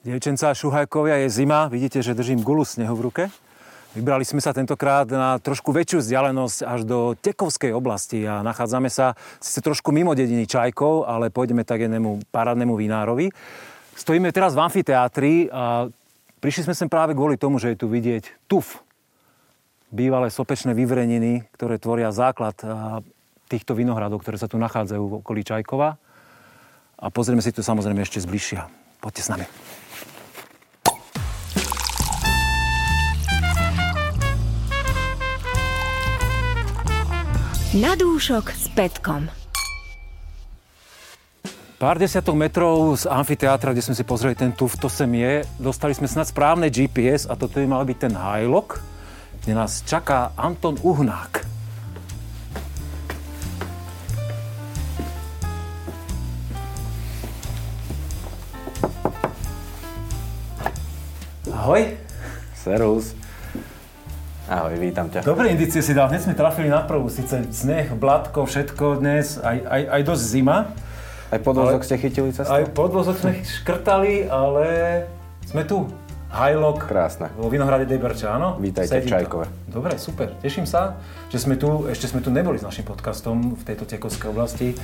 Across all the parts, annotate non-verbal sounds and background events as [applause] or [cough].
Dievčenca a šuhajkovia, je zima, vidíte, že držím gulu snehu v ruke. Vybrali sme sa tentokrát na trošku väčšiu vzdialenosť až do Tekovskej oblasti a nachádzame sa síce trošku mimo dediny Čajkov, ale pôjdeme tak jednému parádnemu vinárovi. Stojíme teraz v amfiteátri a prišli sme sem práve kvôli tomu, že je tu vidieť tuf. Bývalé sopečné vyvreniny, ktoré tvoria základ týchto vinohradov, ktoré sa tu nachádzajú v okolí Čajkova. A pozrieme si to samozrejme ešte zbližšia. Poďte s nami. Na dúšok s Petkom. Pár desiatok metrov z amfiteátra, kde sme si pozreli ten tuf, to sem je. Dostali sme snad správne GPS a toto by mal byť ten Hajlok, kde nás čaká Anton Uhnák. Ahoj. Serus. Ahoj, vítam ťa. Dobré indície si dal, hneď sme trafili na prvú, síce sneh, blatko, všetko dnes, aj, aj, aj dosť zima. Aj podvozok ste chytili cestu? Aj podvozok sme [laughs] škrtali, ale sme tu. Hajlok. Krásne. Vo Vinohrade Deberča, áno? Vítajte v Čajkove. Dobre, super. Teším sa, že sme tu, ešte sme tu neboli s našim podcastom v tejto Tekovskej oblasti.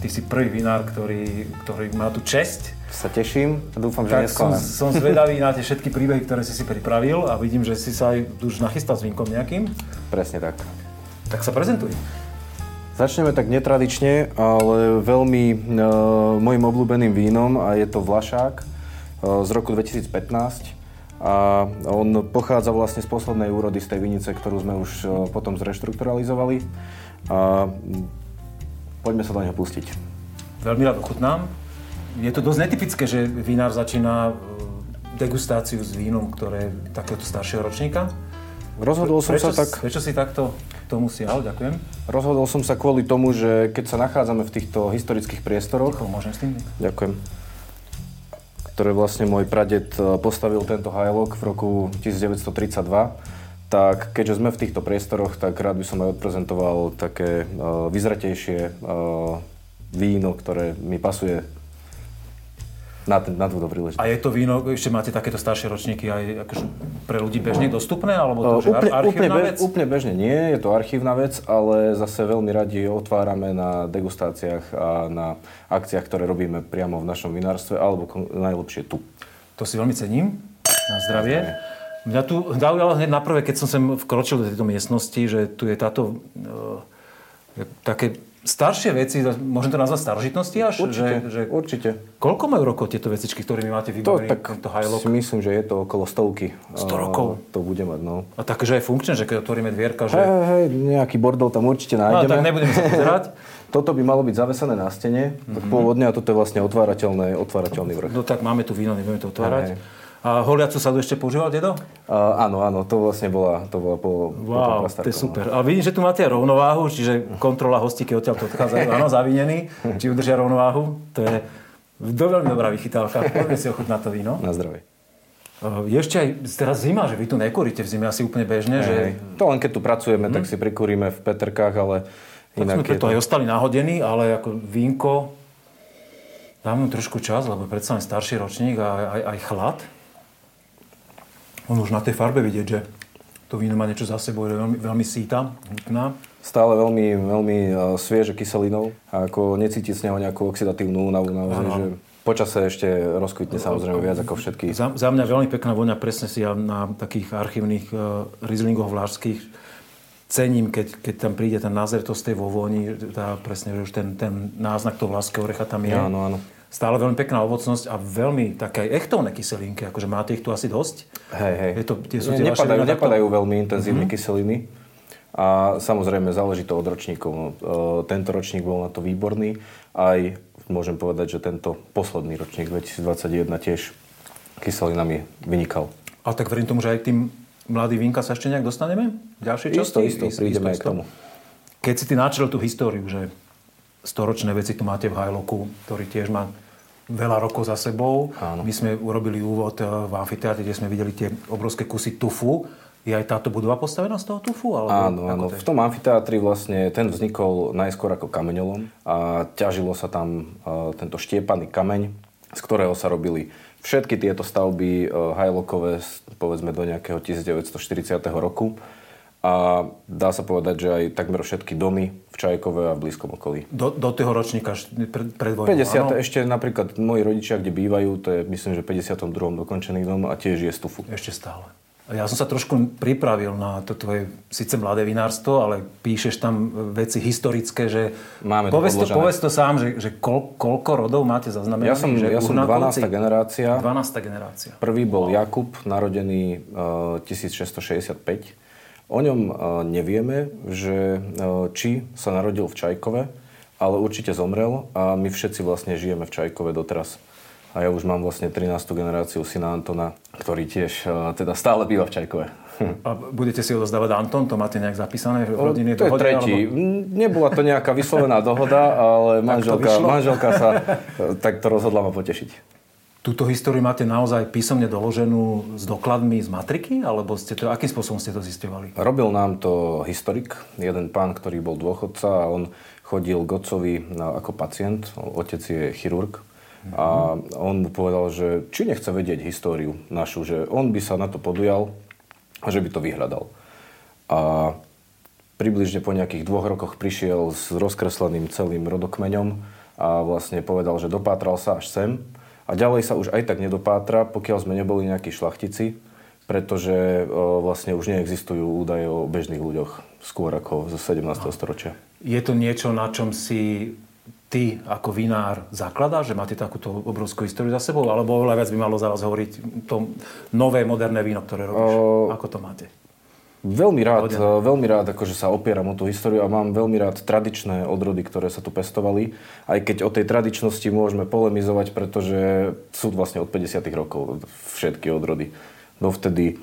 Ty si prvý vinár, ktorý, ktorý má tu česť. Sa teším a dúfam, že tak som, som zvedavý na tie všetky príbehy, ktoré si si pripravil a vidím, že si sa aj už nachystal s vínkom nejakým. Presne tak. Tak sa prezentuj. Začneme tak netradične, ale veľmi e, môjim obľúbeným vínom a je to Vlašák e, z roku 2015. A on pochádza vlastne z poslednej úrody z tej vinice, ktorú sme už e, potom zreštrukturalizovali. A Poďme sa do neho pustiť. Veľmi rád ochutnám. Je to dosť netypické, že vinár začína e, degustáciu s vínom, ktoré je takéhoto staršieho ročníka. Rozhodol som prečo, sa tak... Prečo si takto tomu siahal? Ďakujem. Rozhodol som sa kvôli tomu, že keď sa nachádzame v týchto historických priestoroch... Ticho, môžem s tým? Ďakujem. Ktoré vlastne môj praded e, postavil tento hajlok v roku 1932 tak keďže sme v týchto priestoroch, tak rád by som aj odprezentoval také uh, vyzratejšie uh, víno, ktoré mi pasuje na, ten, na túto príležitosť. A je to víno, ešte máte takéto staršie ročníky aj akože pre ľudí bežne dostupné? Alebo to, uh, úplne, úplne, vec? Úplne bežne nie, je to archívna vec, ale zase veľmi radi otvárame na degustáciách a na akciách, ktoré robíme priamo v našom vinárstve, alebo najlepšie tu. To si veľmi cením. Na zdravie. Zdravie. Mňa tu zaujalo hneď na prvé, keď som sem vkročil do tejto miestnosti, že tu je táto e, také staršie veci, môžem to nazvať starožitnosti až? Určite, že, že, určite. Koľko majú rokov tieto vecičky, ktorými máte vybavený to, tento hajlok? si myslím, že je to okolo stovky. 100 rokov? To bude mať, no. A takže je funkčné, že keď otvoríme dvierka, že... Hej, hej, nejaký bordel tam určite nájdeme. No, tak nebudeme sa pozerať. [laughs] Toto by malo byť zavesené na stene, mm-hmm. pôvodne, a toto je vlastne otvárateľné, otvárateľný vrch. No tak máme tu víno, nebudeme to otvárať. Hej. A holiacu sadu ešte používal dedo? Uh, áno, áno, to vlastne bola, to bola po, wow, po to je super. A vidím, že tu máte rovnováhu, čiže kontrola hostí, keď odtiaľ to odchádzajú, áno, zavinení, či udržia rovnováhu. To je do veľmi dobrá vychytávka. Poďme si ochuť na to víno. Na zdravie. Uh, ešte aj teraz zima, že vy tu nekúrite v zime asi úplne bežne. Že... To len keď tu pracujeme, hmm. tak si prikúrime v Petrkách, ale tak inak sme preto to... aj ostali nahodení, ale ako vínko dám trošku čas, lebo predsa starší ročník a aj, aj chlad. On už na tej farbe vidieť, že to víno má niečo za sebou, je veľmi, veľmi síta, hutná. Stále veľmi, veľmi e, svieže kyselinou a ako necíti z neho nejakú oxidatívnu únavu naozaj, že počase ešte rozkvitne samozrejme viac ako všetky. Za, za mňa veľmi pekná voňa, presne si ja na takých archívnych uh, rizlingoch vlážských cením, keď, keď tam príde ten názretosť tej vo voni, tá, presne, že už ten, ten náznak toho vláského orecha tam je. Áno, áno stále veľmi pekná ovocnosť a veľmi také echtovné kyselinky, akože máte ich tu asi dosť. Hej, hej. Je to, tie sú tie nepadajú, nepadajú veľmi intenzívne mm-hmm. kyseliny. A samozrejme záleží to od ročníkov. No, e, tento ročník bol na to výborný. Aj môžem povedať, že tento posledný ročník 2021 tiež kyselinami vynikal. A tak verím tomu, že aj tým mladý vínka sa ešte nejak dostaneme? V ďalšej časti? Isto, isto, prídeme isto, aj k tomu. Keď si ty načrel tú históriu, že storočné veci tu máte v Hajloku, ktorý tiež má veľa rokov za sebou. Áno. My sme urobili úvod eh, v amfiteátre, kde sme videli tie obrovské kusy tufu. Je aj táto budova postavená z toho tufu? Alebo áno, áno. V tom amfiteátri vlastne ten vznikol najskôr ako kameňolom a ťažilo sa tam uh, tento štiepaný kameň, z ktorého sa robili všetky tieto stavby uh, hajlokové, povedzme do nejakého 1940. roku, a dá sa povedať, že aj takmer všetky domy v Čajkove a v blízkom okolí. Do, do toho ročníka pred, pred vojnou, 50. Áno? Ešte napríklad moji rodičia, kde bývajú, to je myslím, že 52. dokončený dom a tiež je stufu. Ešte stále. Ja som sa trošku pripravil na to tvoje síce mladé vinárstvo, ale píšeš tam veci historické, že... Máme povedz to, povedz to sám, že, že kol, koľko rodov máte zaznamenaných? Ja som, že ja som 12. generácia. 12. generácia. Prvý bol Jakub, narodený uh, 1665. O ňom uh, nevieme, že uh, či sa narodil v Čajkove, ale určite zomrel a my všetci vlastne žijeme v Čajkove doteraz. A ja už mám vlastne 13. generáciu syna Antona, ktorý tiež uh, teda stále býva v Čajkove. [laughs] A budete si odozdávať Anton? To máte nejak zapísané v rodine To je dohode, tretí. Alebo... Nebola to nejaká vyslovená dohoda, ale manželka, manželka sa takto rozhodla ma potešiť. Túto históriu máte naozaj písomne doloženú s dokladmi z matriky? Alebo ste to, akým spôsobom ste to zistovali? Robil nám to historik, jeden pán, ktorý bol dôchodca a on chodil k otcovi ako pacient. Otec je chirurg a on mu povedal, že či nechce vedieť históriu našu, že on by sa na to podujal a že by to vyhľadal. A približne po nejakých dvoch rokoch prišiel s rozkresleným celým rodokmeňom a vlastne povedal, že dopátral sa až sem a ďalej sa už aj tak nedopátra, pokiaľ sme neboli nejakí šlachtici, pretože o, vlastne už neexistujú údaje o bežných ľuďoch skôr ako zo 17. storočia. Je to niečo, na čom si ty ako vinár zakladá, že máte takúto obrovskú históriu za sebou? Alebo oveľa viac by malo za vás hovoriť to nové, moderné víno, ktoré robíš? O... Ako to máte? Veľmi rád, Hodia. veľmi rád akože sa opieram o tú históriu a mám veľmi rád tradičné odrody, ktoré sa tu pestovali. Aj keď o tej tradičnosti môžeme polemizovať, pretože sú vlastne od 50 rokov všetky odrody. Dovtedy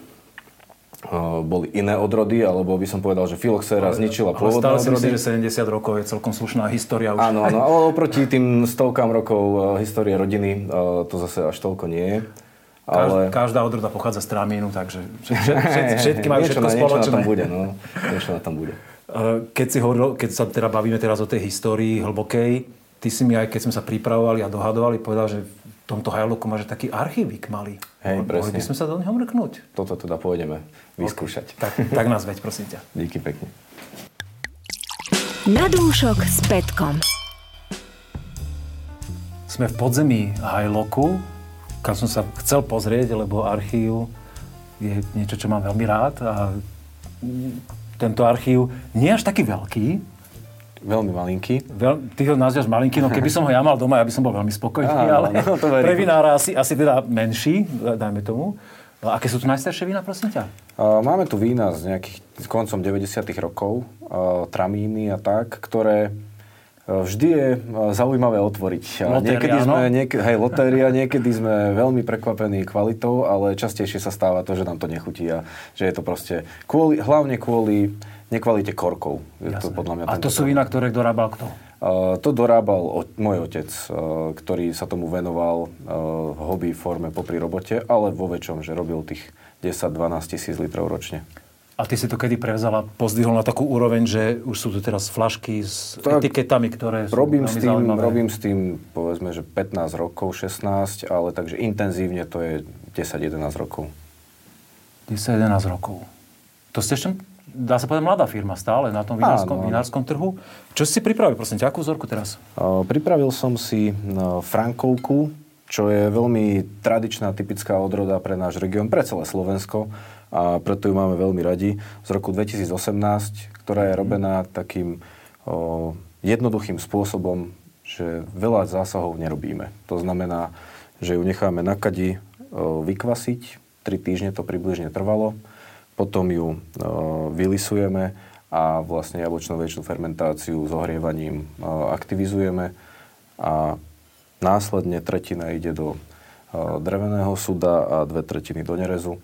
boli iné odrody, alebo by som povedal, že filoxéra zničila pôvodné ale stále odrody. si že 70 rokov je celkom slušná história. Už. Áno, áno, [laughs] ale oproti tým stovkám rokov histórie rodiny to zase až toľko nie je. Ale... Každá odroda pochádza z Tramínu, takže [laughs] všetky, majú všetko spoločné. Niečo na tam bude, no. Niečo na bude. [laughs] Keď, si hovoril, keď sa teda bavíme teraz o tej histórii hlbokej, ty si mi aj keď sme sa pripravovali a dohadovali, povedal, že tomto Hajloku máš taký archívik malý. Hej, presne. Mohli by sme sa do neho mrknúť. Toto teda pôjdeme vyskúšať. Okay. Tak, tak nás veď, prosím ťa. [laughs] Díky pekne. Na dúšok s Petkom. Sme v podzemí Hajloku, kam som sa chcel pozrieť, lebo archív je niečo, čo mám veľmi rád a tento archív nie až taký veľký, Veľmi malinký. Veľ, ty ho nazývaš malinký, no keby som ho ja mal doma, ja by som bol veľmi spokojný, Á, ale no, to pre vinára asi, asi teda menší, dajme tomu. No, aké sú tu najstaršie vína, prosím ťa? Máme tu vína z nejakých koncom 90 rokov, tramíny a tak, ktoré vždy je zaujímavé otvoriť. Lotéria, niekedy sme, niek- hej, lotéria, niekedy sme veľmi prekvapení kvalitou, ale častejšie sa stáva to, že nám to nechutí a že je to proste kvôli, hlavne kvôli nekvalite korkov. Je to podľa mňa a to sú vína, ktoré dorábal kto? Uh, to dorábal o, môj otec, uh, ktorý sa tomu venoval uh, v hobby forme popri robote, ale vo väčšom, že robil tých 10-12 tisíc litrov ročne. A ty si to kedy prevzala, pozdvihol na takú úroveň, že už sú tu teraz flašky s tak, etiketami, ktoré sú robím s tým, zaujímavé. Robím s tým, povedzme, že 15 rokov, 16, ale takže intenzívne to je 10-11 rokov. 10-11 rokov. To ste ešte dá sa povedať, mladá firma stále na tom vinárskom, vinárskom trhu. Čo si pripravil, prosím, akú vzorku teraz? pripravil som si Frankovku, čo je veľmi tradičná, typická odroda pre náš región, pre celé Slovensko a preto ju máme veľmi radi. Z roku 2018, ktorá je robená takým o, jednoduchým spôsobom, že veľa zásahov nerobíme. To znamená, že ju necháme na kadi o, vykvasiť, 3 týždne to približne trvalo. Potom ju e, vylisujeme a vlastne jablčnú väčšinu fermentáciu s ohrievaním e, aktivizujeme. A následne tretina ide do dreveného suda a dve tretiny do nerezu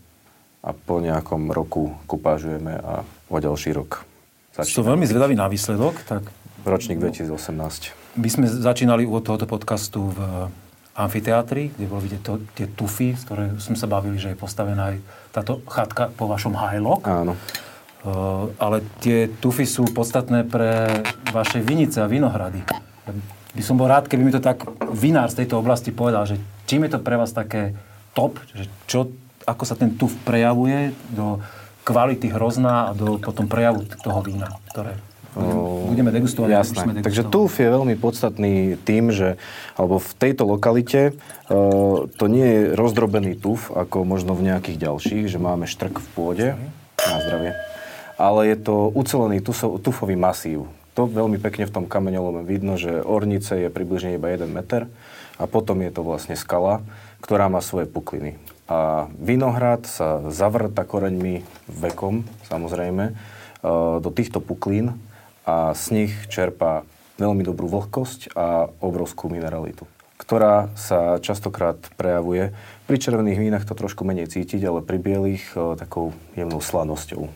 a po nejakom roku kupážujeme a o ďalší rok začíname. Som veľmi zvedavý na výsledok. Tak... Ročník 2018. My sme začínali u tohoto podcastu v amfiteátri, kde bolo vidieť to, tie tufy, z ktoré sme sa bavili, že je postavená aj táto chatka po vašom hajlok. Áno. Uh, ale tie tufy sú podstatné pre vaše vinice a vinohrady. By som bol rád, keby mi to tak vinár z tejto oblasti povedal, že čím je to pre vás také top, že čo, ako sa ten tuf prejavuje do kvality hrozná a do potom prejavu toho vína, ktoré budeme degustovať. Jasné. Takže tuf je veľmi podstatný tým, že alebo v tejto lokalite uh, to nie je rozdrobený tuf, ako možno v nejakých ďalších, že máme štrk v pôde, na zdravie, ale je to ucelený tufo, tufový masív. To veľmi pekne v tom kameňolome vidno, že ornice je približne iba 1 meter a potom je to vlastne skala, ktorá má svoje pukliny. A vinohrad sa zavrta koreňmi vekom, samozrejme, uh, do týchto puklín a z nich čerpá veľmi dobrú vlhkosť a obrovskú mineralitu, ktorá sa častokrát prejavuje. Pri červených vínach to trošku menej cítiť, ale pri bielých e, takou jemnou slanosťou.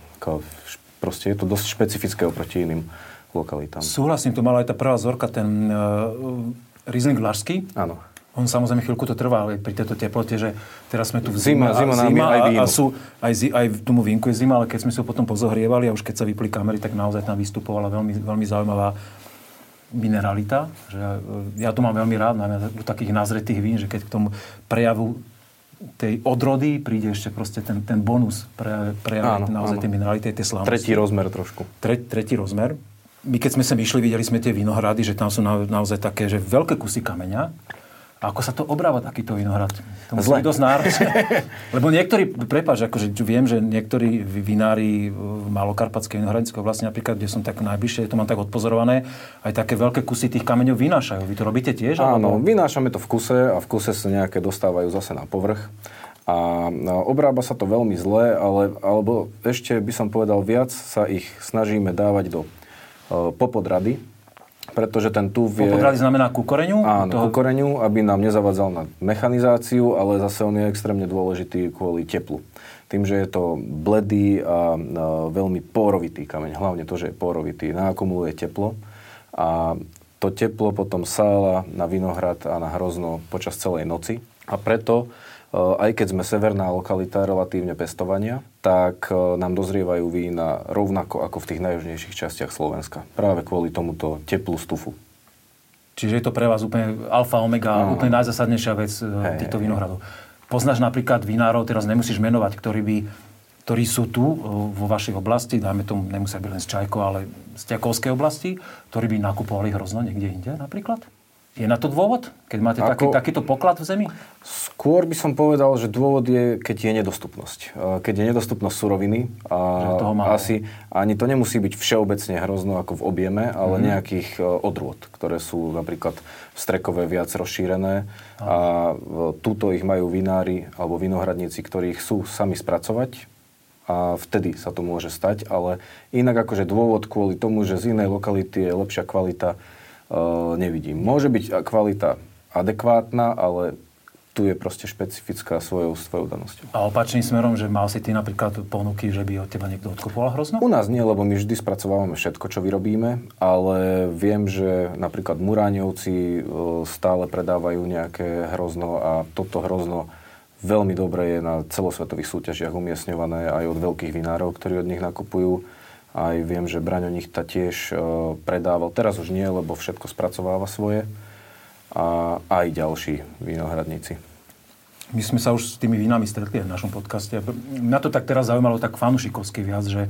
Proste je to dosť špecifické oproti iným lokalitám. Súhlasím, to mala aj tá prvá zorka, ten uh, Riesling Vlašský. Áno. On samozrejme chvíľku to trvá, ale pri tejto teplote, že teraz sme tu v zima, zima, zima, zima aj a, a sú, aj, zi, aj tomu vínku je zima, ale keď sme sa potom pozohrievali a už keď sa vypli kamery, tak naozaj tam vystupovala veľmi, veľmi zaujímavá mineralita. Že e, ja to mám veľmi rád, najmä u takých nazretých vín, že keď k tomu prejavu tej odrody príde ešte proste ten, ten bonus pre, prejavu naozaj áno. tej minerality, tej slávnosti. Tretí rozmer trošku. Tre, tretí rozmer. My keď sme sa išli, videli sme tie vinohrady, že tam sú na, naozaj také, že veľké kusy kameňa a ako sa to obráva takýto vinohrad? To musí byť dosť náročné. [laughs] Lebo niektorí, prepáč, akože viem, že niektorí vinári v Malokarpatskej vinohradníckej oblasti, napríklad, kde som tak najbližšie, to mám tak odpozorované, aj také veľké kusy tých kameňov vynášajú. Vy to robíte tiež? Áno, alebo... vynášame to v kuse a v kuse sa nejaké dostávajú zase na povrch. A obrába sa to veľmi zle, ale, alebo ešte by som povedal viac, sa ich snažíme dávať do uh, popodrady, pretože ten tuv je... Popodrady znamená ku koreňu? Áno, toho... ku koreňu, aby nám nezavadzal na mechanizáciu, ale zase on je extrémne dôležitý kvôli teplu. Tým, že je to bledý a, veľmi porovitý kameň, hlavne to, že je porovitý, naakumuluje teplo a to teplo potom sála na vinohrad a na hrozno počas celej noci. A preto aj keď sme severná lokalita relatívne pestovania, tak eh, nám dozrievajú vína rovnako ako v tých najjužnejších častiach Slovenska. Práve kvôli tomuto teplu stufu. Čiže je to pre vás úplne alfa, omega, no. úplne najzásadnejšia vec eh, hey, týchto vinohradov. Poznáš napríklad vinárov, teraz nemusíš menovať, ktorí, by, ktorí sú tu vo vašej oblasti, dajme tomu, nemusia byť len z Čajko, ale z Ťakovskej oblasti, ktorí by nakupovali hrozno niekde inde napríklad? Je na to dôvod, keď máte Ako, taký, takýto poklad v zemi? Skôr by som povedal, že dôvod je, keď je nedostupnosť. Keď je nedostupnosť suroviny. A asi ani to nemusí byť všeobecne hrozno ako v objeme, ale mm-hmm. nejakých e, odrôd, ktoré sú napríklad strekové viac rozšírené. A, a túto ich majú vinári alebo vinohradníci, ktorí chcú sami spracovať a vtedy sa to môže stať, ale inak akože dôvod kvôli tomu, že z inej lokality je lepšia kvalita, nevidím. Môže byť kvalita adekvátna, ale tu je proste špecifická svojou, svojou danosťou. A opačným smerom, že mal si ty napríklad ponuky, že by od teba niekto odkupoval hrozno? U nás nie, lebo my vždy spracovávame všetko, čo vyrobíme, ale viem, že napríklad Muráňovci eh, stále predávajú nejaké hrozno a toto hrozno veľmi dobre je na celosvetových súťažiach umiestňované aj od veľkých vinárov, ktorí od nich nakupujú aj viem, že Braňo Nichta tiež e, predával, teraz už nie, lebo všetko spracováva svoje. A aj ďalší vinohradníci. My sme sa už s tými vínami stretli v našom podcaste. Mňa to tak teraz zaujímalo tak fanušikovsky viac, že e,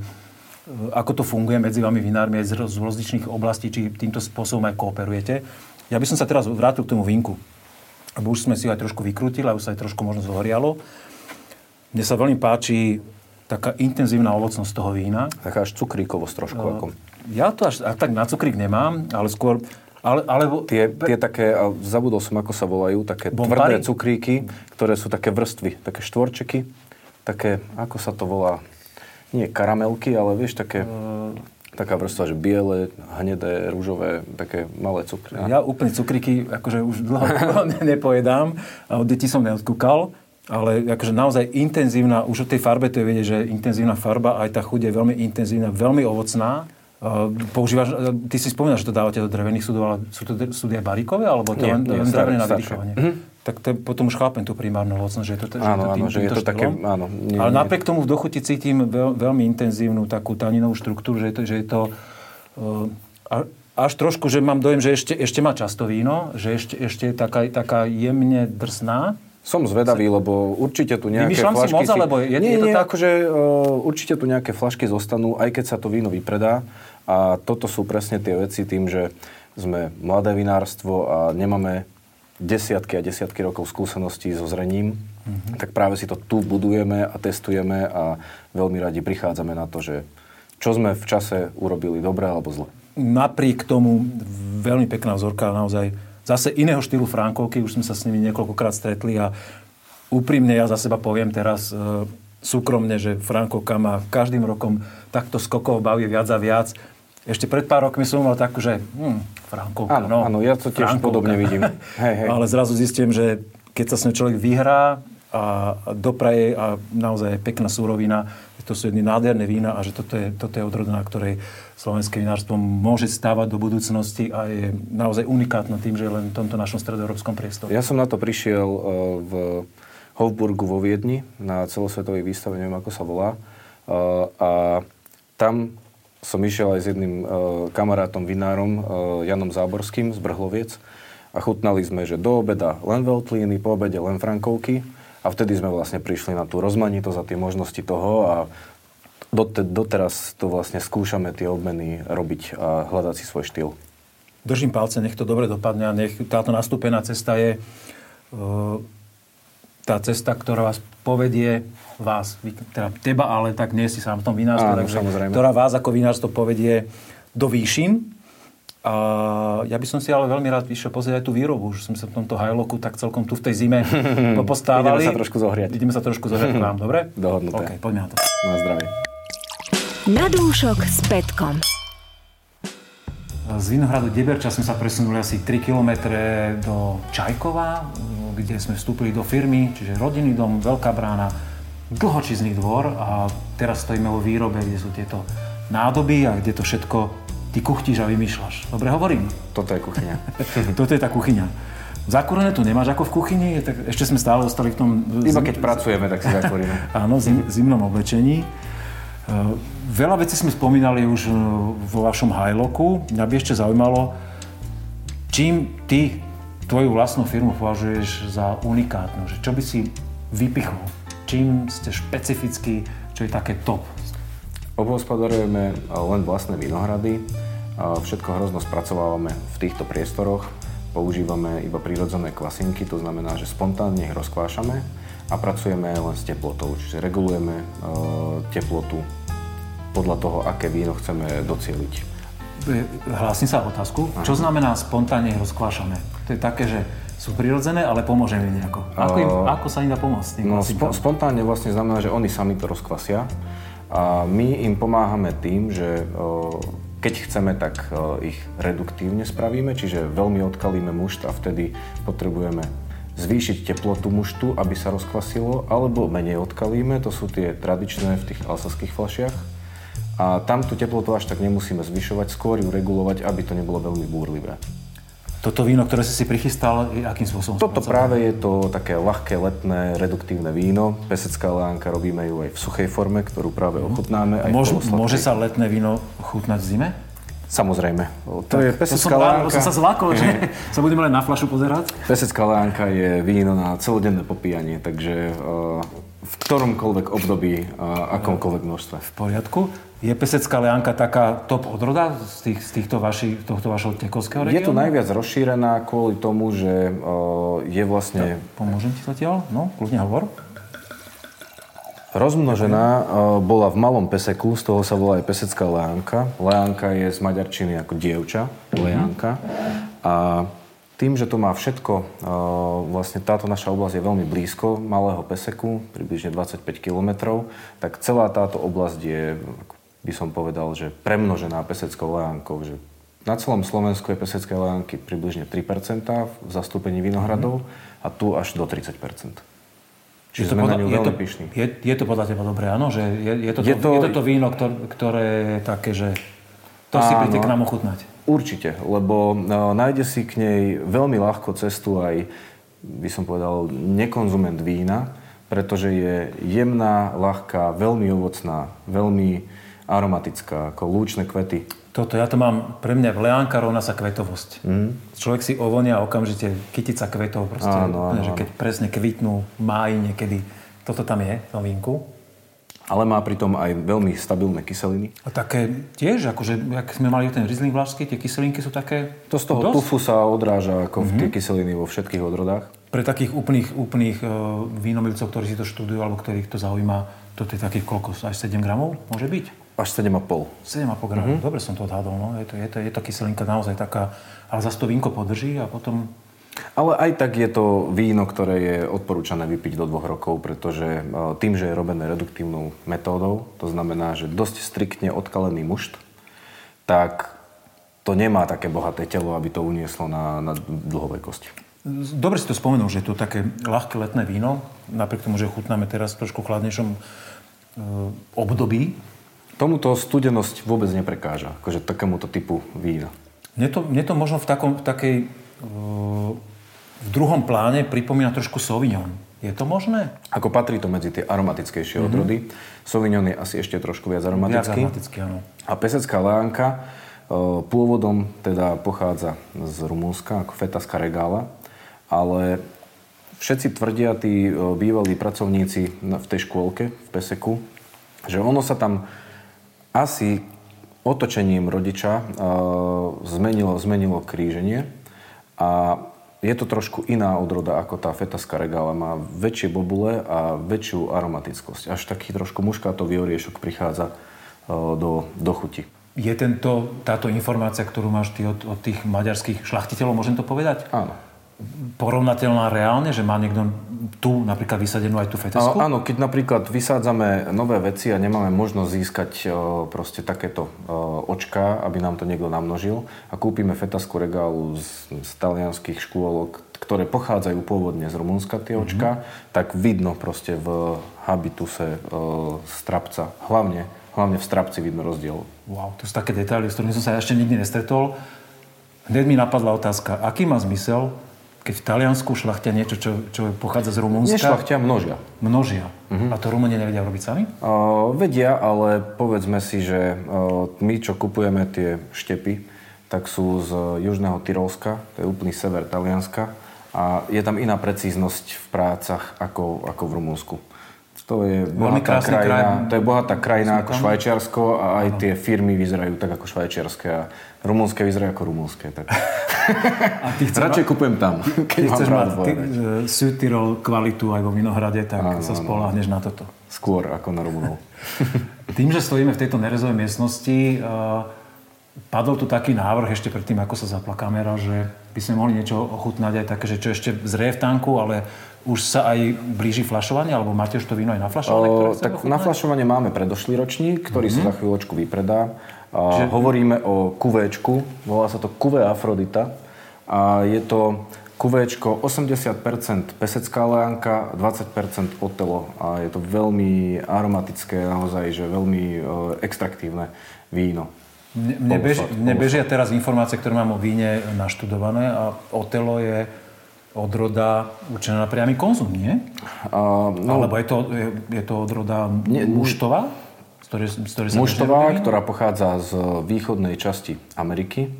ako to funguje medzi vami vinármi aj z, rozličných oblastí, či týmto spôsobom aj kooperujete. Ja by som sa teraz vrátil k tomu vínku, lebo už sme si ho aj trošku vykrútili, a už sa aj trošku možno zohorialo. Mne sa veľmi páči taká intenzívna ovocnosť toho vína. Taká až cukríkovosť trošku. Uh, ako... Ja to až, tak na cukrík nemám, ale skôr... Ale, alebo... Tie, tie také, zabudol som, ako sa volajú, také Bombary? tvrdé cukríky, ktoré sú také vrstvy, také štvorčeky, také, ako sa to volá, nie karamelky, ale vieš, také... Uh, taká vrstva, že biele, hnedé, rúžové, také malé cukry. Ja úplne cukríky akože už dlho, dlho nepojedám a od detí som neodkúkal ale akože naozaj intenzívna, už od tej farbe to je vedieť, že intenzívna farba, aj tá chuť je veľmi intenzívna, veľmi ovocná. Uh, používaš, uh, ty si spomínal, že to dávate do drevených súdov, ale sú to súdy aj baríkové, alebo to nie, len, nie, len drevené na vydýchovanie? Mm-hmm. Tak to, potom už chápem tú primárnu ovocnosť, že je to, že áno, to tým, áno, že je to také, áno. Nie, ale nie. napriek tomu v dochuti cítim veľ, veľmi intenzívnu takú taninovú štruktúru, že je to, že je to uh, až trošku, že mám dojem, že ešte, ešte má často víno, že ešte, ešte je taká, taká jemne drsná. Som zvedavý, lebo určite tu nejaké Vymýšľam si flašky... moc, alebo je- nie, je to nie, tak? akože uh, určite tu nejaké flašky zostanú, aj keď sa to víno vypredá. A toto sú presne tie veci tým, že sme mladé vinárstvo a nemáme desiatky a desiatky rokov skúseností so zrením, mm-hmm. tak práve si to tu budujeme a testujeme a veľmi radi prichádzame na to, že čo sme v čase urobili dobre alebo zle. Napriek tomu veľmi pekná vzorka, naozaj zase iného štýlu Frankovky, už sme sa s nimi niekoľkokrát stretli a úprimne ja za seba poviem teraz e, súkromne, že Frankovka ma každým rokom takto skokov baví viac a viac. Ešte pred pár rokmi som mal takú, že hm, Frankovka, Áno, no. áno, ja to tiež Frankovka. podobne vidím. [laughs] Hej, hej. Ale zrazu zistím, že keď sa s ňou človek vyhrá a dopraje a naozaj pekná súrovina, to sú jedny nádherné vína a že toto je, toto je odroda, na ktorej slovenské vinárstvo môže stávať do budúcnosti a je naozaj unikátne tým, že je len v tomto našom stredoeurópskom priestore. Ja som na to prišiel uh, v Hofburgu vo Viedni na celosvetovej výstave, neviem ako sa volá. Uh, a tam som išiel aj s jedným uh, kamarátom, vinárom, Janom Záborským z Brhloviec. A chutnali sme, že do obeda len Veltlíny, po obede len Frankovky. A vtedy sme vlastne prišli na tú rozmanitosť a tie možnosti toho a doteraz to vlastne skúšame tie obmeny robiť a hľadať si svoj štýl. Držím palce, nech to dobre dopadne a nech táto nastúpená cesta je e, tá cesta, ktorá vás povedie vás, teda teba, ale tak nie si sám v tom vinárstve, Áno, takže samozrejme. ktorá vás ako vinárstvo povedie do výšin. A ja by som si ale veľmi rád išiel pozrieť aj tú výrobu, že sme sa v tomto hajloku tak celkom tu v tej zime [laughs] popostávali. Ideme sa trošku zohriať. Ideme sa trošku zohriať k vám, dobre? [laughs] Dohodnuté. OK, poďme na to. Na zdravie. Na dúšok s Petkom. Z Vinohradu Deberča sme sa presunuli asi 3 km do Čajkova, kde sme vstúpili do firmy, čiže rodinný dom, veľká brána, dlhočízny dvor a teraz stojíme vo výrobe, kde sú tieto nádoby a kde to všetko ty kuchtíš a vymýšľaš. Dobre hovorím? Toto je kuchyňa. [laughs] Toto je tá kuchyňa. Zakúrené tu nemáš ako v kuchyni, tak ešte sme stále ostali v tom... Iba keď pracujeme, tak si [laughs] zatvoríme. Áno, zim, zimnom oblečení. Veľa vecí sme spomínali už e, vo vašom hajloku. Mňa by ešte zaujímalo, čím ty tvoju vlastnú firmu považuješ za unikátnu? Že čo by si vypichol? Čím ste špecifický, čo je také top? Obhospodarujeme len vlastné vinohrady. a Všetko hrozno spracovávame v týchto priestoroch. Používame iba prírodzené kvasinky, to znamená, že spontánne ich rozkvášame a pracujeme len s teplotou, čiže regulujeme teplotu podľa toho, aké víno chceme docieliť. E, Hlásim sa o otázku. Čo znamená spontánne ich rozkvášame? To je také, že sú prirodzené, ale pomôžeme im nejako. Ako, im, ako sa im dá pomôcť? No, spo, spontánne vlastne znamená, že oni sami to rozkvasia a my im pomáhame tým, že o, keď chceme, tak o, ich reduktívne spravíme, čiže veľmi odkalíme mušt a vtedy potrebujeme zvýšiť teplotu muštu, aby sa rozkvasilo, alebo menej odkalíme, to sú tie tradičné v tých alsaských fľašiach. A tam tú teplotu až tak nemusíme zvyšovať, skôr ju regulovať, aby to nebolo veľmi búrlivé. Toto víno, ktoré si si prichystal, akým spôsobom Toto práve je to také ľahké letné reduktívne víno. Pesecká leánka robíme ju aj v suchej forme, ktorú práve ochutnáme. Aj v Môže, sa letné víno chutnať v zime? Samozrejme. To je To som, pesecká leánka. som sa zlákol, že [laughs] sa budeme len na flašu pozerať. Pesecká leánka je víno na celodenné popíjanie, takže uh, v ktoromkoľvek období a akomkoľvek množstve. V poriadku. Je pesecká leánka taká top odroda z, tých, z týchto vaši, tohto vašho tekovského Je tu regiónu? najviac rozšírená kvôli tomu, že uh, je vlastne Pomôžem ti zatiaľ? No, kľudne hovor. Rozmnožená bola v malom peseku, z toho sa volá aj pesecká leánka. Leánka je z maďarčiny ako dievča, leánka. A tým, že to má všetko, vlastne táto naša oblasť je veľmi blízko malého peseku, približne 25 km, tak celá táto oblasť je, by som povedal, že premnožená peseckou leánkou. Že na celom Slovensku je pesecké leánky približne 3% v zastúpení vinohradov a tu až do 30%. Čiže sme na ňu veľmi to, pyšní. je, je to podľa teba dobré, áno? Že je, je, to, Je to, to- je to to víno, ktoré, ktoré je také, že to si Áno. príďte k nám ochutnať. Určite, lebo no, nájde si k nej veľmi ľahko cestu aj, by som povedal, nekonzument vína, pretože je jemná, ľahká, veľmi ovocná, veľmi aromatická, ako lúčne kvety. Toto, ja to mám, pre mňa vleánka rovná sa kvetovosť. Mm. Človek si ovonia okamžite kytica kvetov, proste, Áno, áno, že keď presne kvitnú, máji niekedy, toto tam je vínku. Ale má pritom aj veľmi stabilné kyseliny. A také tiež, akože, jak sme mali ten Riesling vlašský, tie kyselinky sú také... To z toho dosť. tufu sa odráža ako mm-hmm. tie kyseliny vo všetkých odrodách. Pre takých úplných, úplných uh, vínomilcov, ktorí si to študujú, alebo ktorých to zaujíma, toto je takých koľko? Až 7 gramov? Môže byť? Až 7,5. 7,5 gramov. Mm-hmm. Dobre som to odhadol, no. Je to, je to, je to kyselinka naozaj taká, ale zase to vínko podrží a potom Ale aj tak je to víno, ktoré je odporúčané vypiť do dvoch rokov, pretože e, tým, že je robené reduktívnou metódou, to znamená, že dosť striktne odkalený mušt, tak to nemá také bohaté telo, aby to unieslo na, na dlhovej kosti. Dobre si to spomenul, že je to také ľahké letné víno, napriek tomu, že chutnáme teraz v trošku chladnejšom e, období. Tomuto studenosť vôbec neprekáža, akože takémuto typu vína. Mne to, mne to možno v, takom, v takej... e, v druhom pláne pripomína trošku Sauvignon. Je to možné? Ako patrí to medzi tie aromatickejšie mm-hmm. odrody. Sauvignon je asi ešte trošku viac Viac aromatický. aromatický, áno. A pesecká leánka e, pôvodom teda pochádza z Rumúnska, ako fetaská regála, ale všetci tvrdia, tí e, bývalí pracovníci v tej škôlke, v Peseku, že ono sa tam asi otočením rodiča e, zmenilo, zmenilo kríženie a je to trošku iná odroda ako tá fetaská regála. Má väčšie bobule a väčšiu aromatickosť. Až taký trošku muškátový oriešok prichádza e, do, do chuti. Je tento, táto informácia, ktorú máš ty od, od tých maďarských šlachtiteľov, môžem to povedať? Áno. Porovnateľná reálne, že má niekto tu napríklad vysadenú aj tú fetasku? A, áno, keď napríklad vysádzame nové veci a nemáme možnosť získať e, proste takéto e, očka, aby nám to niekto namnožil a kúpime fetasku regálu z, z talianských škôlok, ktoré pochádzajú pôvodne z Rumunska, tie očka, mm-hmm. tak vidno proste v habituse e, strapca, hlavne, hlavne v strapci vidno rozdiel. Wow, to sú také detaily, s ktorými som sa ešte nikdy nestretol. Hneď mi napadla otázka, aký má zmysel, keď v Taliansku šlachtia niečo, čo, čo pochádza z Rumunska? Nešlachtia množia. Množia. A to Rumúni nevedia robiť sami? Uh, vedia, ale povedzme si, že uh, my, čo kupujeme tie štepy, tak sú z južného Tyrolska, to je úplný sever Talianska a je tam iná precíznosť v prácach ako, ako v Rumunsku. To je Veľmi krásny krajina, kraj. to je bohatá krajina ako tam. Švajčiarsko a aj tie firmy vyzerajú tak ako švajčiarske a rumunské vyzerajú ako rumunské. Tak. [laughs] A ty chceš, Radšej kupujem tam, keď mám chceš mať ty, e, Südtirol kvalitu aj vo Vinohrade, tak Áno, sa áno. spoláhneš na toto. Skôr ako na Rumunov. [laughs] Tým, že stojíme v tejto nerezovej miestnosti, uh, padol tu taký návrh ešte predtým, ako sa zapla kamera, že by sme mohli niečo ochutnať aj také, že čo ešte zrie v tanku, ale už sa aj blíži flašovanie, alebo máte už to víno aj naflašované? ktoré O, tak ochutnať? na flašovanie máme predošlý ročník, ktorý Mhm. sa za chvíľočku vypredá. A Hovoríme o kuvéčku, volá sa to kuvé Afrodita. A je to kuvéčko 80% pesecká leánka, 20% otelo. A je to veľmi aromatické, naozaj, že veľmi e, extraktívne víno. Mne, bež, mne bežia teraz informácie, ktoré mám o víne naštudované a Otelo je odroda určená na priamy konzum, nie? A, no, Alebo je to, je, je to odroda Nie, muštová? Z ktorej, z ktorej sa Muštová, ktorá pochádza z východnej časti Ameriky. E,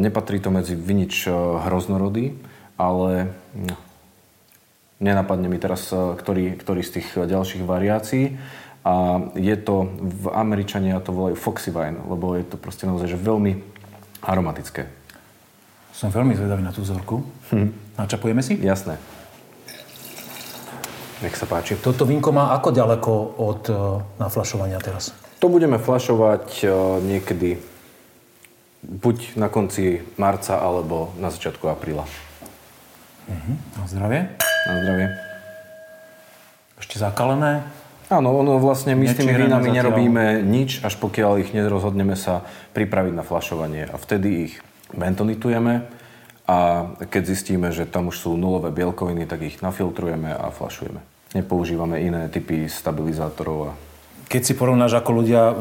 Nepatrí to medzi vinič e, hroznorody, ale no, nenapadne mi teraz, e, ktorý, ktorý z tých ďalších variácií. A je to, v Američania to volajú Foxy Wine, lebo je to proste naozaj že veľmi aromatické. Som veľmi zvedavý na tú vzorku. Hm. Načapujeme si? Jasné. Nech sa páči. Toto vínko má ako ďaleko od e, naflašovania teraz? To budeme flašovať e, niekedy buď na konci marca, alebo na začiatku apríla. Na zdravie. Na zdravie. Ešte zakalené. Áno, ono vlastne my s tými vínami zatiaľ. nerobíme nič, až pokiaľ ich nerozhodneme sa pripraviť na flašovanie. A vtedy ich bentonitujeme a keď zistíme, že tam už sú nulové bielkoviny, tak ich nafiltrujeme a flašujeme. Nepoužívame iné typy stabilizátorov. A... Keď si porovnáš, ako ľudia e,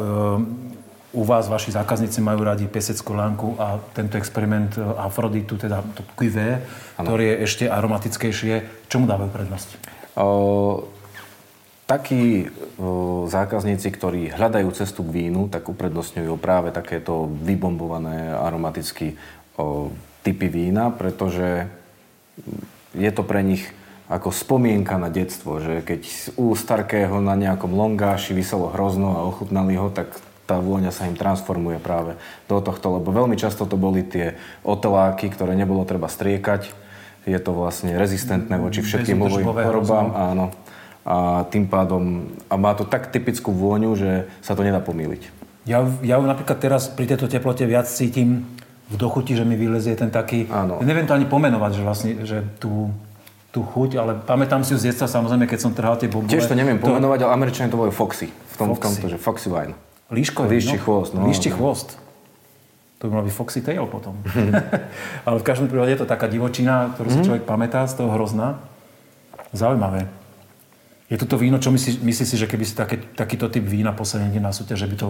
u vás, vaši zákazníci majú radi peseckú lánku a tento experiment e, Afroditu, teda to cuvé, ktorý je ešte aromatickejšie, čomu dávajú prednosť? O, taký zákazníci, ktorí hľadajú cestu k vínu, tak uprednostňujú práve takéto vybombované aromaticky typy vína, pretože je to pre nich ako spomienka na detstvo, že keď u Starkého na nejakom longáši vyselo hrozno a ochutnali ho, tak tá vôňa sa im transformuje práve do tohto, lebo veľmi často to boli tie oteláky, ktoré nebolo treba striekať. Je to vlastne rezistentné voči všetkým ovojím chorobám, áno. A tým pádom, a má to tak typickú vôňu, že sa to nedá pomýliť. Ja, ja napríklad teraz pri tejto teplote viac cítim v dochuti, že mi vylezie ten taký... Áno. Neviem to ani pomenovať, že vlastne, že tú tú chuť, ale pamätám si ju z detstva samozrejme, keď som trhal tie bobule. Tiež to neviem to... pomenovať, ale Američania to volajú Foxy. V, tom, Foxy. v tomto, že Foxy wine. Líškový, Líšči no? chvost. No, Líšči no. chvost. To by mal byť Foxy Tail potom. [laughs] ale v každom prípade je to taká divočina, ktorú si mm. človek pamätá z toho hrozna. Zaujímavé. Je toto víno, čo myslíš, myslí si, že keby si také, takýto typ vína posadili na súťaž, že by to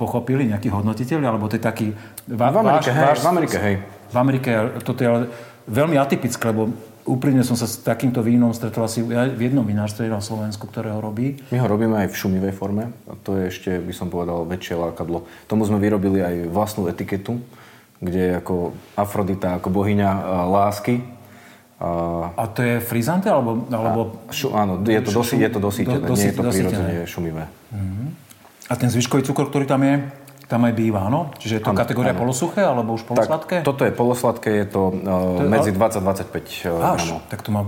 pochopili nejakí hodnotiteľi, alebo to je taký... Va, v Amerike, váš, hej, váš, v Amerike, hej. V Amerike, toto je ale veľmi atypické, lebo úprimne som sa s takýmto vínom stretol asi v jednom vinárstve na Slovensku, ktoré ho robí. My ho robíme aj v šumivej forme. A to je ešte, by som povedal, väčšie lákadlo. Tomu sme vyrobili aj vlastnú etiketu, kde je ako Afrodita, ako bohyňa lásky. A, a to je frizante, alebo... alebo... A, šu, áno, je to, dosi, je to dosítené, do, dosi, nie je to prirodzene šumivé. Mm-hmm. A ten zvyškový cukor, ktorý tam je, tam aj býva, áno? Čiže je to ano, kategória ano. polosuché alebo už polosladké? Tak, toto je polosladké, je to, uh, to je, medzi 20 a 25 uh, gramov. tak to má,